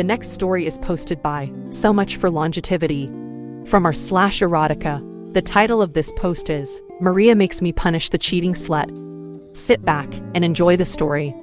The next story is posted by So Much for Longevity. From our slash erotica, the title of this post is Maria Makes Me Punish the Cheating Slut. Sit back and enjoy the story.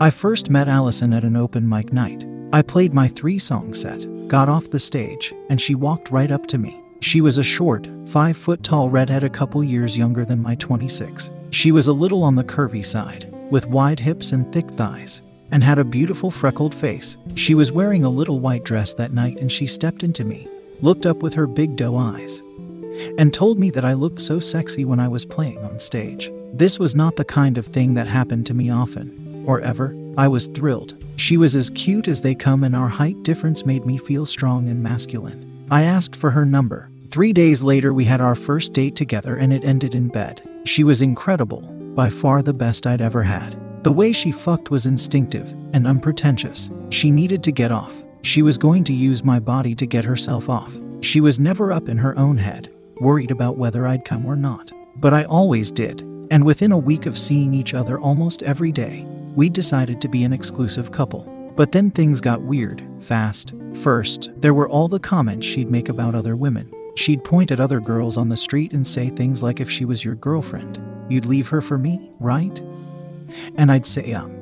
I first met Allison at an open mic night. I played my three song set, got off the stage, and she walked right up to me. She was a short, five foot tall redhead a couple years younger than my 26. She was a little on the curvy side, with wide hips and thick thighs, and had a beautiful freckled face. She was wearing a little white dress that night and she stepped into me, looked up with her big doe eyes, and told me that I looked so sexy when I was playing on stage. This was not the kind of thing that happened to me often, or ever. I was thrilled. She was as cute as they come, and our height difference made me feel strong and masculine. I asked for her number. Three days later, we had our first date together and it ended in bed. She was incredible, by far the best I'd ever had. The way she fucked was instinctive and unpretentious. She needed to get off. She was going to use my body to get herself off. She was never up in her own head, worried about whether I'd come or not. But I always did. And within a week of seeing each other almost every day, we decided to be an exclusive couple. But then things got weird, fast. First, there were all the comments she'd make about other women. She'd point at other girls on the street and say things like, if she was your girlfriend, you'd leave her for me, right? And I'd say, um,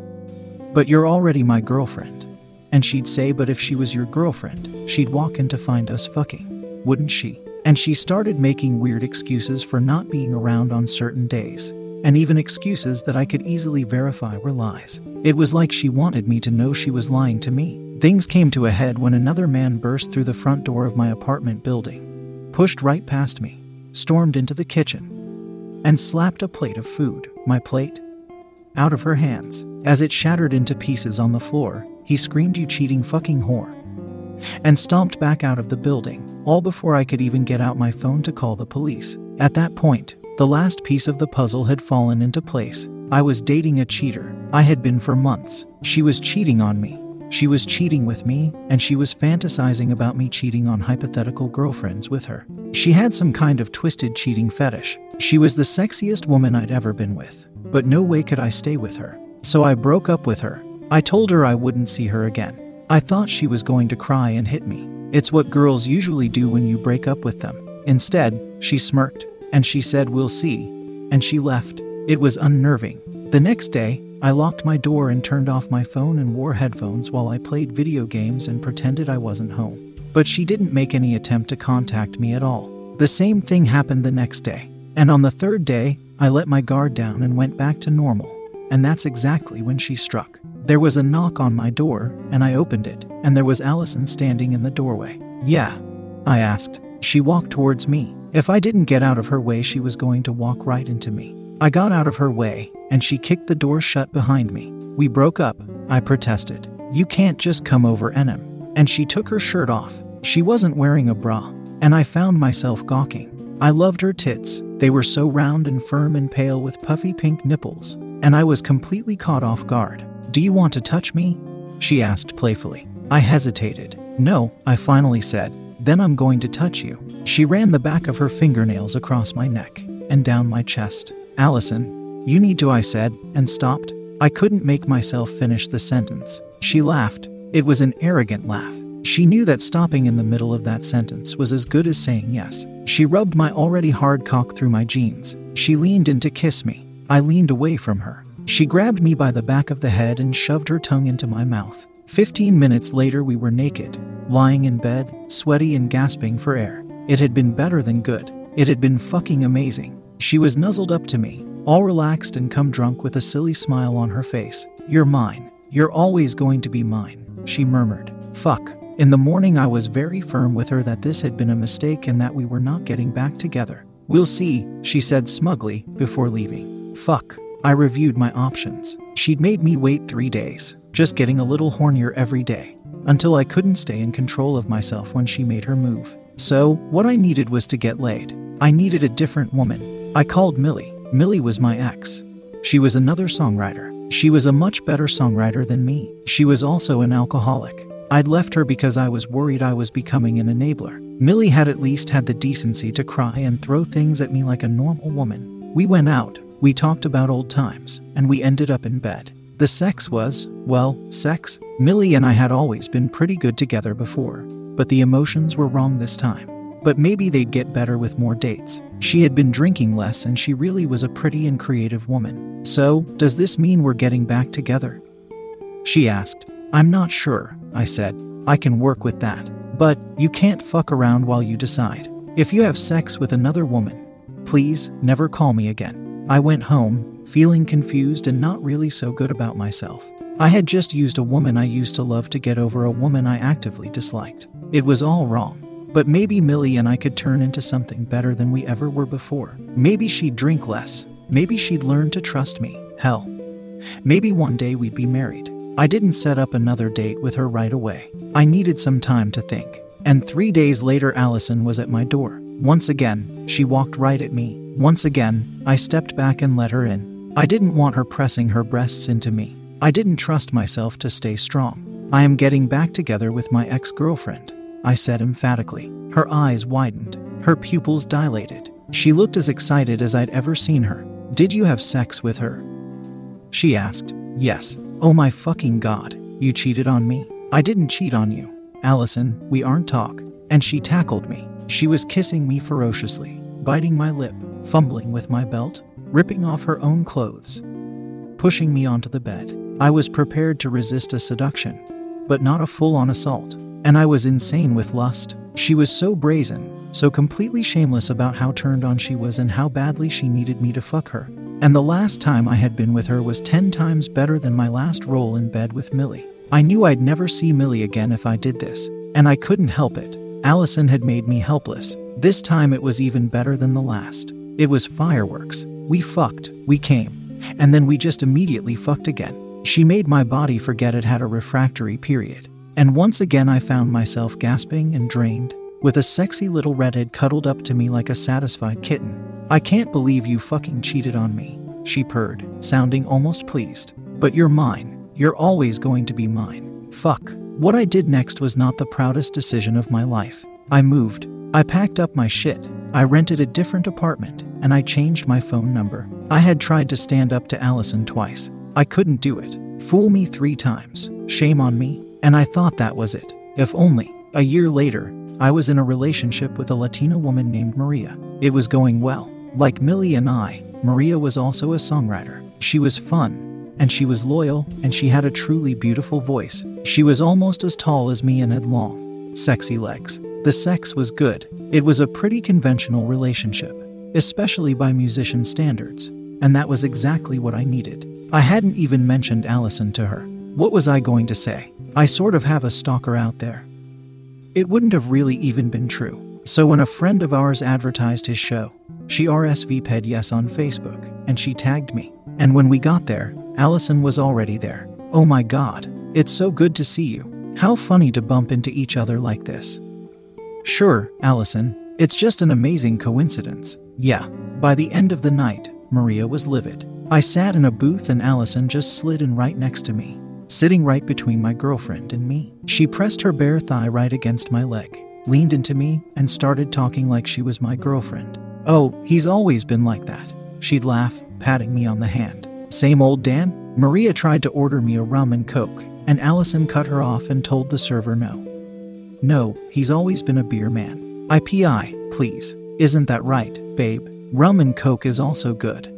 but you're already my girlfriend. And she'd say, but if she was your girlfriend, she'd walk in to find us fucking, wouldn't she? And she started making weird excuses for not being around on certain days, and even excuses that I could easily verify were lies. It was like she wanted me to know she was lying to me. Things came to a head when another man burst through the front door of my apartment building, pushed right past me, stormed into the kitchen, and slapped a plate of food, my plate, out of her hands. As it shattered into pieces on the floor, he screamed, You cheating fucking whore, and stomped back out of the building, all before I could even get out my phone to call the police. At that point, the last piece of the puzzle had fallen into place. I was dating a cheater. I had been for months. She was cheating on me. She was cheating with me, and she was fantasizing about me cheating on hypothetical girlfriends with her. She had some kind of twisted cheating fetish. She was the sexiest woman I'd ever been with, but no way could I stay with her. So I broke up with her. I told her I wouldn't see her again. I thought she was going to cry and hit me. It's what girls usually do when you break up with them. Instead, she smirked, and she said, We'll see, and she left. It was unnerving. The next day, I locked my door and turned off my phone and wore headphones while I played video games and pretended I wasn't home. But she didn't make any attempt to contact me at all. The same thing happened the next day. And on the third day, I let my guard down and went back to normal. And that's exactly when she struck. There was a knock on my door, and I opened it, and there was Allison standing in the doorway. Yeah, I asked. She walked towards me. If I didn't get out of her way, she was going to walk right into me. I got out of her way, and she kicked the door shut behind me. We broke up. I protested. You can't just come over Enem. And she took her shirt off. She wasn't wearing a bra, and I found myself gawking. I loved her tits. They were so round and firm and pale with puffy pink nipples, and I was completely caught off guard. Do you want to touch me? She asked playfully. I hesitated. No, I finally said. Then I'm going to touch you. She ran the back of her fingernails across my neck and down my chest. Allison, you need to, I said, and stopped. I couldn't make myself finish the sentence. She laughed. It was an arrogant laugh. She knew that stopping in the middle of that sentence was as good as saying yes. She rubbed my already hard cock through my jeans. She leaned in to kiss me. I leaned away from her. She grabbed me by the back of the head and shoved her tongue into my mouth. Fifteen minutes later, we were naked, lying in bed, sweaty and gasping for air. It had been better than good. It had been fucking amazing. She was nuzzled up to me, all relaxed and come drunk with a silly smile on her face. You're mine. You're always going to be mine, she murmured. Fuck. In the morning, I was very firm with her that this had been a mistake and that we were not getting back together. We'll see, she said smugly before leaving. Fuck. I reviewed my options. She'd made me wait three days, just getting a little hornier every day, until I couldn't stay in control of myself when she made her move. So, what I needed was to get laid. I needed a different woman. I called Millie. Millie was my ex. She was another songwriter. She was a much better songwriter than me. She was also an alcoholic. I'd left her because I was worried I was becoming an enabler. Millie had at least had the decency to cry and throw things at me like a normal woman. We went out, we talked about old times, and we ended up in bed. The sex was, well, sex. Millie and I had always been pretty good together before, but the emotions were wrong this time. But maybe they'd get better with more dates. She had been drinking less and she really was a pretty and creative woman. So, does this mean we're getting back together? She asked. I'm not sure, I said. I can work with that. But you can't fuck around while you decide. If you have sex with another woman, please never call me again. I went home, feeling confused and not really so good about myself. I had just used a woman I used to love to get over a woman I actively disliked. It was all wrong. But maybe Millie and I could turn into something better than we ever were before. Maybe she'd drink less. Maybe she'd learn to trust me. Hell. Maybe one day we'd be married. I didn't set up another date with her right away. I needed some time to think. And three days later, Allison was at my door. Once again, she walked right at me. Once again, I stepped back and let her in. I didn't want her pressing her breasts into me. I didn't trust myself to stay strong. I am getting back together with my ex girlfriend, I said emphatically. Her eyes widened, her pupils dilated. She looked as excited as I'd ever seen her. Did you have sex with her? She asked. Yes. Oh my fucking god, you cheated on me. I didn't cheat on you. Allison, we aren't talk. And she tackled me. She was kissing me ferociously, biting my lip, fumbling with my belt, ripping off her own clothes, pushing me onto the bed. I was prepared to resist a seduction, but not a full on assault. And I was insane with lust. She was so brazen, so completely shameless about how turned on she was and how badly she needed me to fuck her. And the last time I had been with her was 10 times better than my last roll in bed with Millie. I knew I'd never see Millie again if I did this, and I couldn't help it. Allison had made me helpless. This time it was even better than the last. It was fireworks. We fucked, we came, and then we just immediately fucked again. She made my body forget it had a refractory period. And once again, I found myself gasping and drained, with a sexy little redhead cuddled up to me like a satisfied kitten. I can't believe you fucking cheated on me, she purred, sounding almost pleased. But you're mine. You're always going to be mine. Fuck. What I did next was not the proudest decision of my life. I moved. I packed up my shit. I rented a different apartment, and I changed my phone number. I had tried to stand up to Allison twice. I couldn't do it. Fool me three times. Shame on me. And I thought that was it. If only. A year later, I was in a relationship with a Latina woman named Maria. It was going well. Like Millie and I, Maria was also a songwriter. She was fun, and she was loyal, and she had a truly beautiful voice. She was almost as tall as me and had long, sexy legs. The sex was good. It was a pretty conventional relationship, especially by musician standards, and that was exactly what I needed. I hadn't even mentioned Allison to her. What was I going to say? I sort of have a stalker out there. It wouldn't have really even been true. So when a friend of ours advertised his show, she RSVP'd yes on Facebook, and she tagged me. And when we got there, Allison was already there. Oh my god, it's so good to see you. How funny to bump into each other like this. Sure, Allison, it's just an amazing coincidence. Yeah. By the end of the night, Maria was livid. I sat in a booth and Allison just slid in right next to me sitting right between my girlfriend and me. She pressed her bare thigh right against my leg, leaned into me, and started talking like she was my girlfriend. Oh, he's always been like that. She'd laugh, patting me on the hand. Same old Dan? Maria tried to order me a rum and coke, and Allison cut her off and told the server no. No, he's always been a beer man. IPA, please. Isn't that right, babe? Rum and Coke is also good.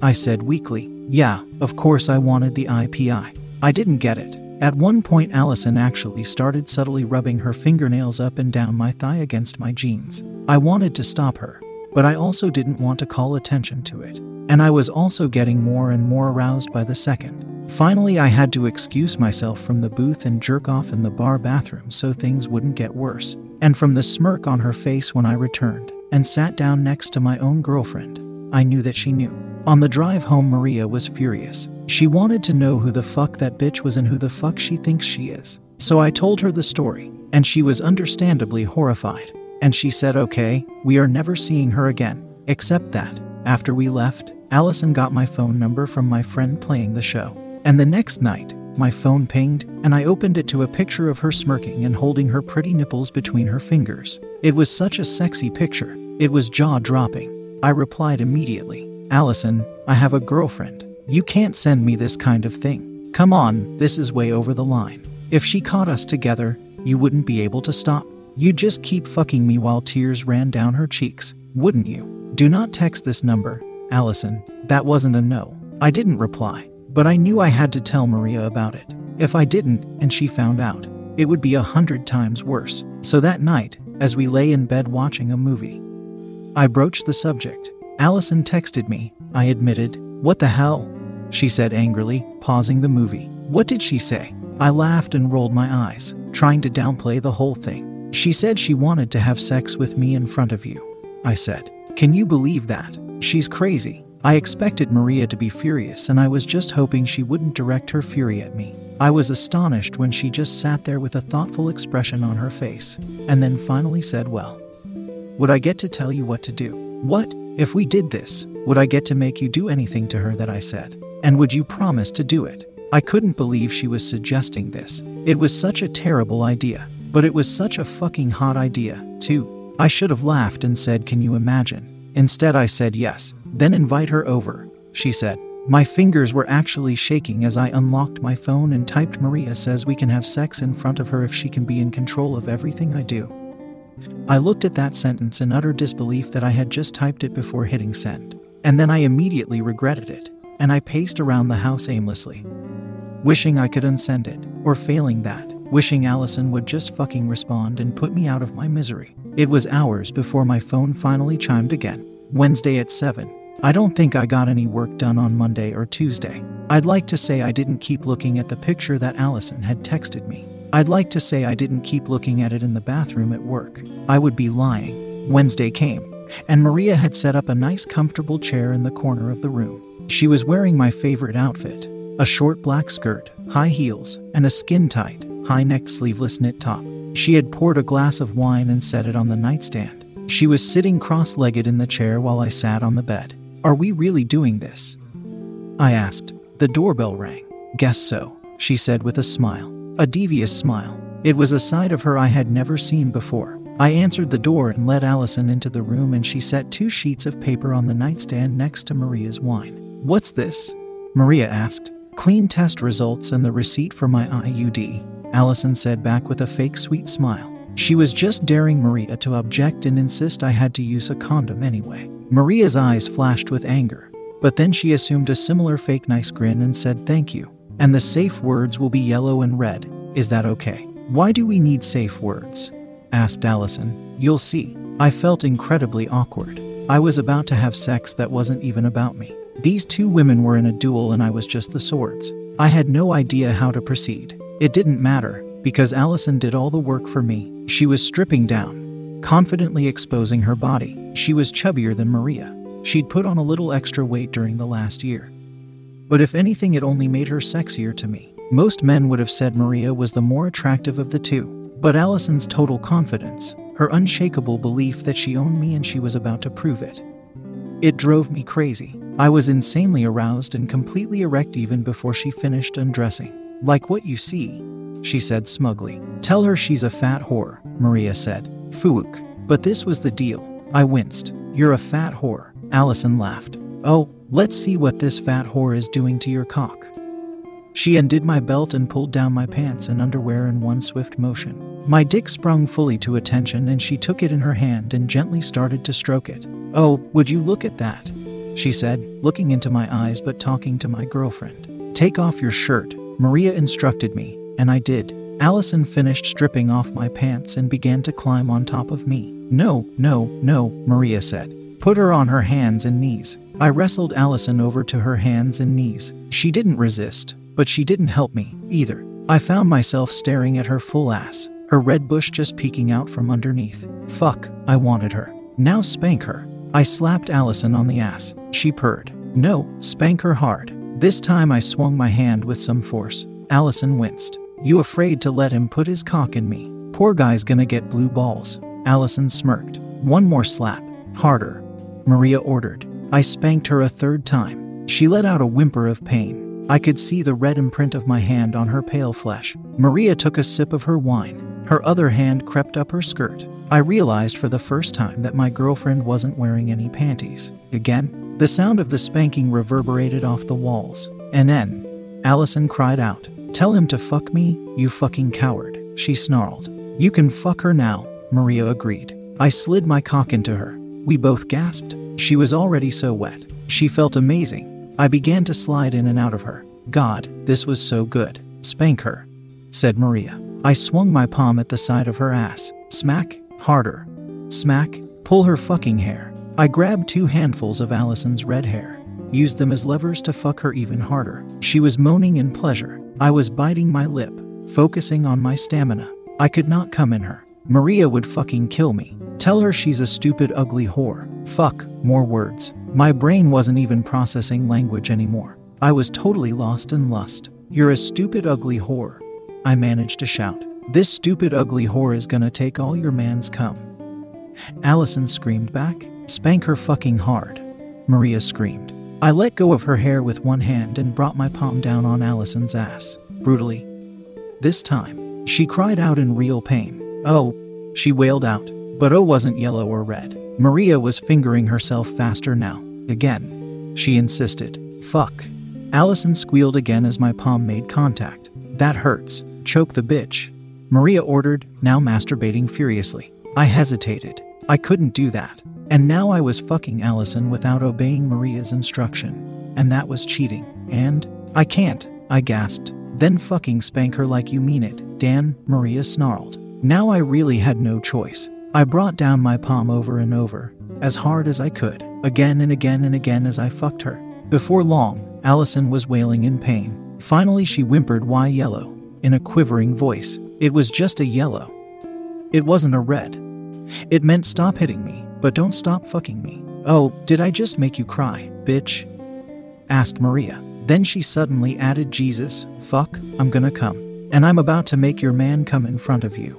I said weakly, Yeah, of course I wanted the IPA. I didn't get it. At one point, Allison actually started subtly rubbing her fingernails up and down my thigh against my jeans. I wanted to stop her, but I also didn't want to call attention to it. And I was also getting more and more aroused by the second. Finally, I had to excuse myself from the booth and jerk off in the bar bathroom so things wouldn't get worse. And from the smirk on her face when I returned and sat down next to my own girlfriend, I knew that she knew. On the drive home, Maria was furious. She wanted to know who the fuck that bitch was and who the fuck she thinks she is. So I told her the story, and she was understandably horrified. And she said, okay, we are never seeing her again. Except that, after we left, Allison got my phone number from my friend playing the show. And the next night, my phone pinged, and I opened it to a picture of her smirking and holding her pretty nipples between her fingers. It was such a sexy picture. It was jaw dropping. I replied immediately Allison, I have a girlfriend. You can't send me this kind of thing. Come on, this is way over the line. If she caught us together, you wouldn't be able to stop. You'd just keep fucking me while tears ran down her cheeks, wouldn't you? Do not text this number, Allison. That wasn't a no. I didn't reply. But I knew I had to tell Maria about it. If I didn't, and she found out, it would be a hundred times worse. So that night, as we lay in bed watching a movie, I broached the subject. Allison texted me. I admitted, What the hell? She said angrily, pausing the movie. What did she say? I laughed and rolled my eyes, trying to downplay the whole thing. She said she wanted to have sex with me in front of you. I said, Can you believe that? She's crazy. I expected Maria to be furious, and I was just hoping she wouldn't direct her fury at me. I was astonished when she just sat there with a thoughtful expression on her face, and then finally said, Well, would I get to tell you what to do? What, if we did this, would I get to make you do anything to her that I said? And would you promise to do it? I couldn't believe she was suggesting this. It was such a terrible idea, but it was such a fucking hot idea, too. I should have laughed and said, Can you imagine? Instead, I said yes. Then invite her over, she said. My fingers were actually shaking as I unlocked my phone and typed Maria says we can have sex in front of her if she can be in control of everything I do. I looked at that sentence in utter disbelief that I had just typed it before hitting send. And then I immediately regretted it, and I paced around the house aimlessly, wishing I could unsend it, or failing that, wishing Allison would just fucking respond and put me out of my misery. It was hours before my phone finally chimed again. Wednesday at 7. I don't think I got any work done on Monday or Tuesday. I'd like to say I didn't keep looking at the picture that Allison had texted me. I'd like to say I didn't keep looking at it in the bathroom at work. I would be lying. Wednesday came, and Maria had set up a nice comfortable chair in the corner of the room. She was wearing my favorite outfit a short black skirt, high heels, and a skin tight, high necked sleeveless knit top. She had poured a glass of wine and set it on the nightstand. She was sitting cross legged in the chair while I sat on the bed. Are we really doing this? I asked. The doorbell rang. Guess so, she said with a smile. A devious smile. It was a side of her I had never seen before. I answered the door and led Allison into the room, and she set two sheets of paper on the nightstand next to Maria's wine. What's this? Maria asked. Clean test results and the receipt for my IUD. Allison said back with a fake sweet smile. She was just daring Maria to object and insist I had to use a condom anyway. Maria's eyes flashed with anger, but then she assumed a similar fake nice grin and said thank you. And the safe words will be yellow and red. Is that okay? Why do we need safe words? asked Allison. You'll see. I felt incredibly awkward. I was about to have sex that wasn't even about me. These two women were in a duel and I was just the swords. I had no idea how to proceed. It didn't matter, because Allison did all the work for me. She was stripping down, confidently exposing her body. She was chubbier than Maria. She'd put on a little extra weight during the last year. But if anything, it only made her sexier to me. Most men would have said Maria was the more attractive of the two. But Allison's total confidence, her unshakable belief that she owned me and she was about to prove it, it drove me crazy. I was insanely aroused and completely erect even before she finished undressing. Like what you see, she said smugly. Tell her she's a fat whore, Maria said. Fuuk. But this was the deal. I winced. You're a fat whore. Allison laughed. Oh, let's see what this fat whore is doing to your cock. She undid my belt and pulled down my pants and underwear in one swift motion. My dick sprung fully to attention and she took it in her hand and gently started to stroke it. Oh, would you look at that? She said, looking into my eyes but talking to my girlfriend. Take off your shirt, Maria instructed me, and I did. Allison finished stripping off my pants and began to climb on top of me. No, no, no, Maria said. Put her on her hands and knees. I wrestled Allison over to her hands and knees. She didn't resist, but she didn't help me either. I found myself staring at her full ass, her red bush just peeking out from underneath. Fuck, I wanted her. Now spank her. I slapped Allison on the ass. She purred. No, spank her hard. This time I swung my hand with some force. Allison winced. You afraid to let him put his cock in me? Poor guy's gonna get blue balls. Allison smirked. One more slap. Harder. Maria ordered. I spanked her a third time. She let out a whimper of pain. I could see the red imprint of my hand on her pale flesh. Maria took a sip of her wine. Her other hand crept up her skirt. I realized for the first time that my girlfriend wasn't wearing any panties. Again, the sound of the spanking reverberated off the walls. And then, Allison cried out, Tell him to fuck me, you fucking coward. She snarled. You can fuck her now, Maria agreed. I slid my cock into her. We both gasped. She was already so wet. She felt amazing. I began to slide in and out of her. God, this was so good. Spank her, said Maria. I swung my palm at the side of her ass. Smack, harder. Smack, pull her fucking hair. I grabbed two handfuls of Allison's red hair, used them as levers to fuck her even harder. She was moaning in pleasure. I was biting my lip, focusing on my stamina. I could not come in her. Maria would fucking kill me. Tell her she's a stupid, ugly whore. Fuck, more words. My brain wasn't even processing language anymore. I was totally lost in lust. You're a stupid, ugly whore. I managed to shout. This stupid, ugly whore is gonna take all your man's cum. Allison screamed back. Spank her fucking hard. Maria screamed. I let go of her hair with one hand and brought my palm down on Allison's ass, brutally. This time, she cried out in real pain. Oh, she wailed out, but oh wasn't yellow or red. Maria was fingering herself faster now. Again, she insisted. Fuck. Allison squealed again as my palm made contact. That hurts. Choke the bitch. Maria ordered, now masturbating furiously. I hesitated. I couldn't do that. And now I was fucking Allison without obeying Maria's instruction. And that was cheating. And I can't, I gasped. Then fucking spank her like you mean it, Dan, Maria snarled. Now I really had no choice. I brought down my palm over and over, as hard as I could, again and again and again as I fucked her. Before long, Allison was wailing in pain. Finally, she whimpered, Why yellow? in a quivering voice. It was just a yellow. It wasn't a red. It meant stop hitting me, but don't stop fucking me. Oh, did I just make you cry, bitch? asked Maria. Then she suddenly added, Jesus, fuck, I'm gonna come. And I'm about to make your man come in front of you.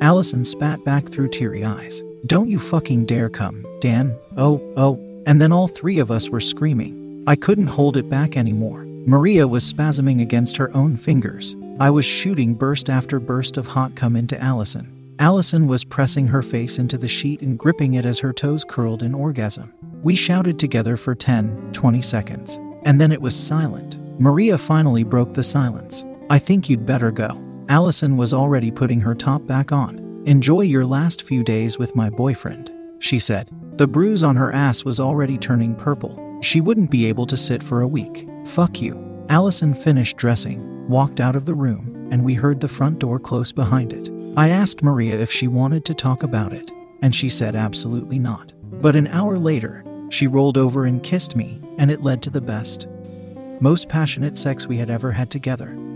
Allison spat back through teary eyes. Don't you fucking dare come, Dan. Oh, oh. And then all three of us were screaming. I couldn't hold it back anymore. Maria was spasming against her own fingers. I was shooting burst after burst of hot cum into Allison. Allison was pressing her face into the sheet and gripping it as her toes curled in orgasm. We shouted together for 10, 20 seconds. And then it was silent. Maria finally broke the silence. I think you'd better go. Allison was already putting her top back on. Enjoy your last few days with my boyfriend, she said. The bruise on her ass was already turning purple. She wouldn't be able to sit for a week. Fuck you. Allison finished dressing, walked out of the room, and we heard the front door close behind it. I asked Maria if she wanted to talk about it, and she said absolutely not. But an hour later, she rolled over and kissed me, and it led to the best, most passionate sex we had ever had together.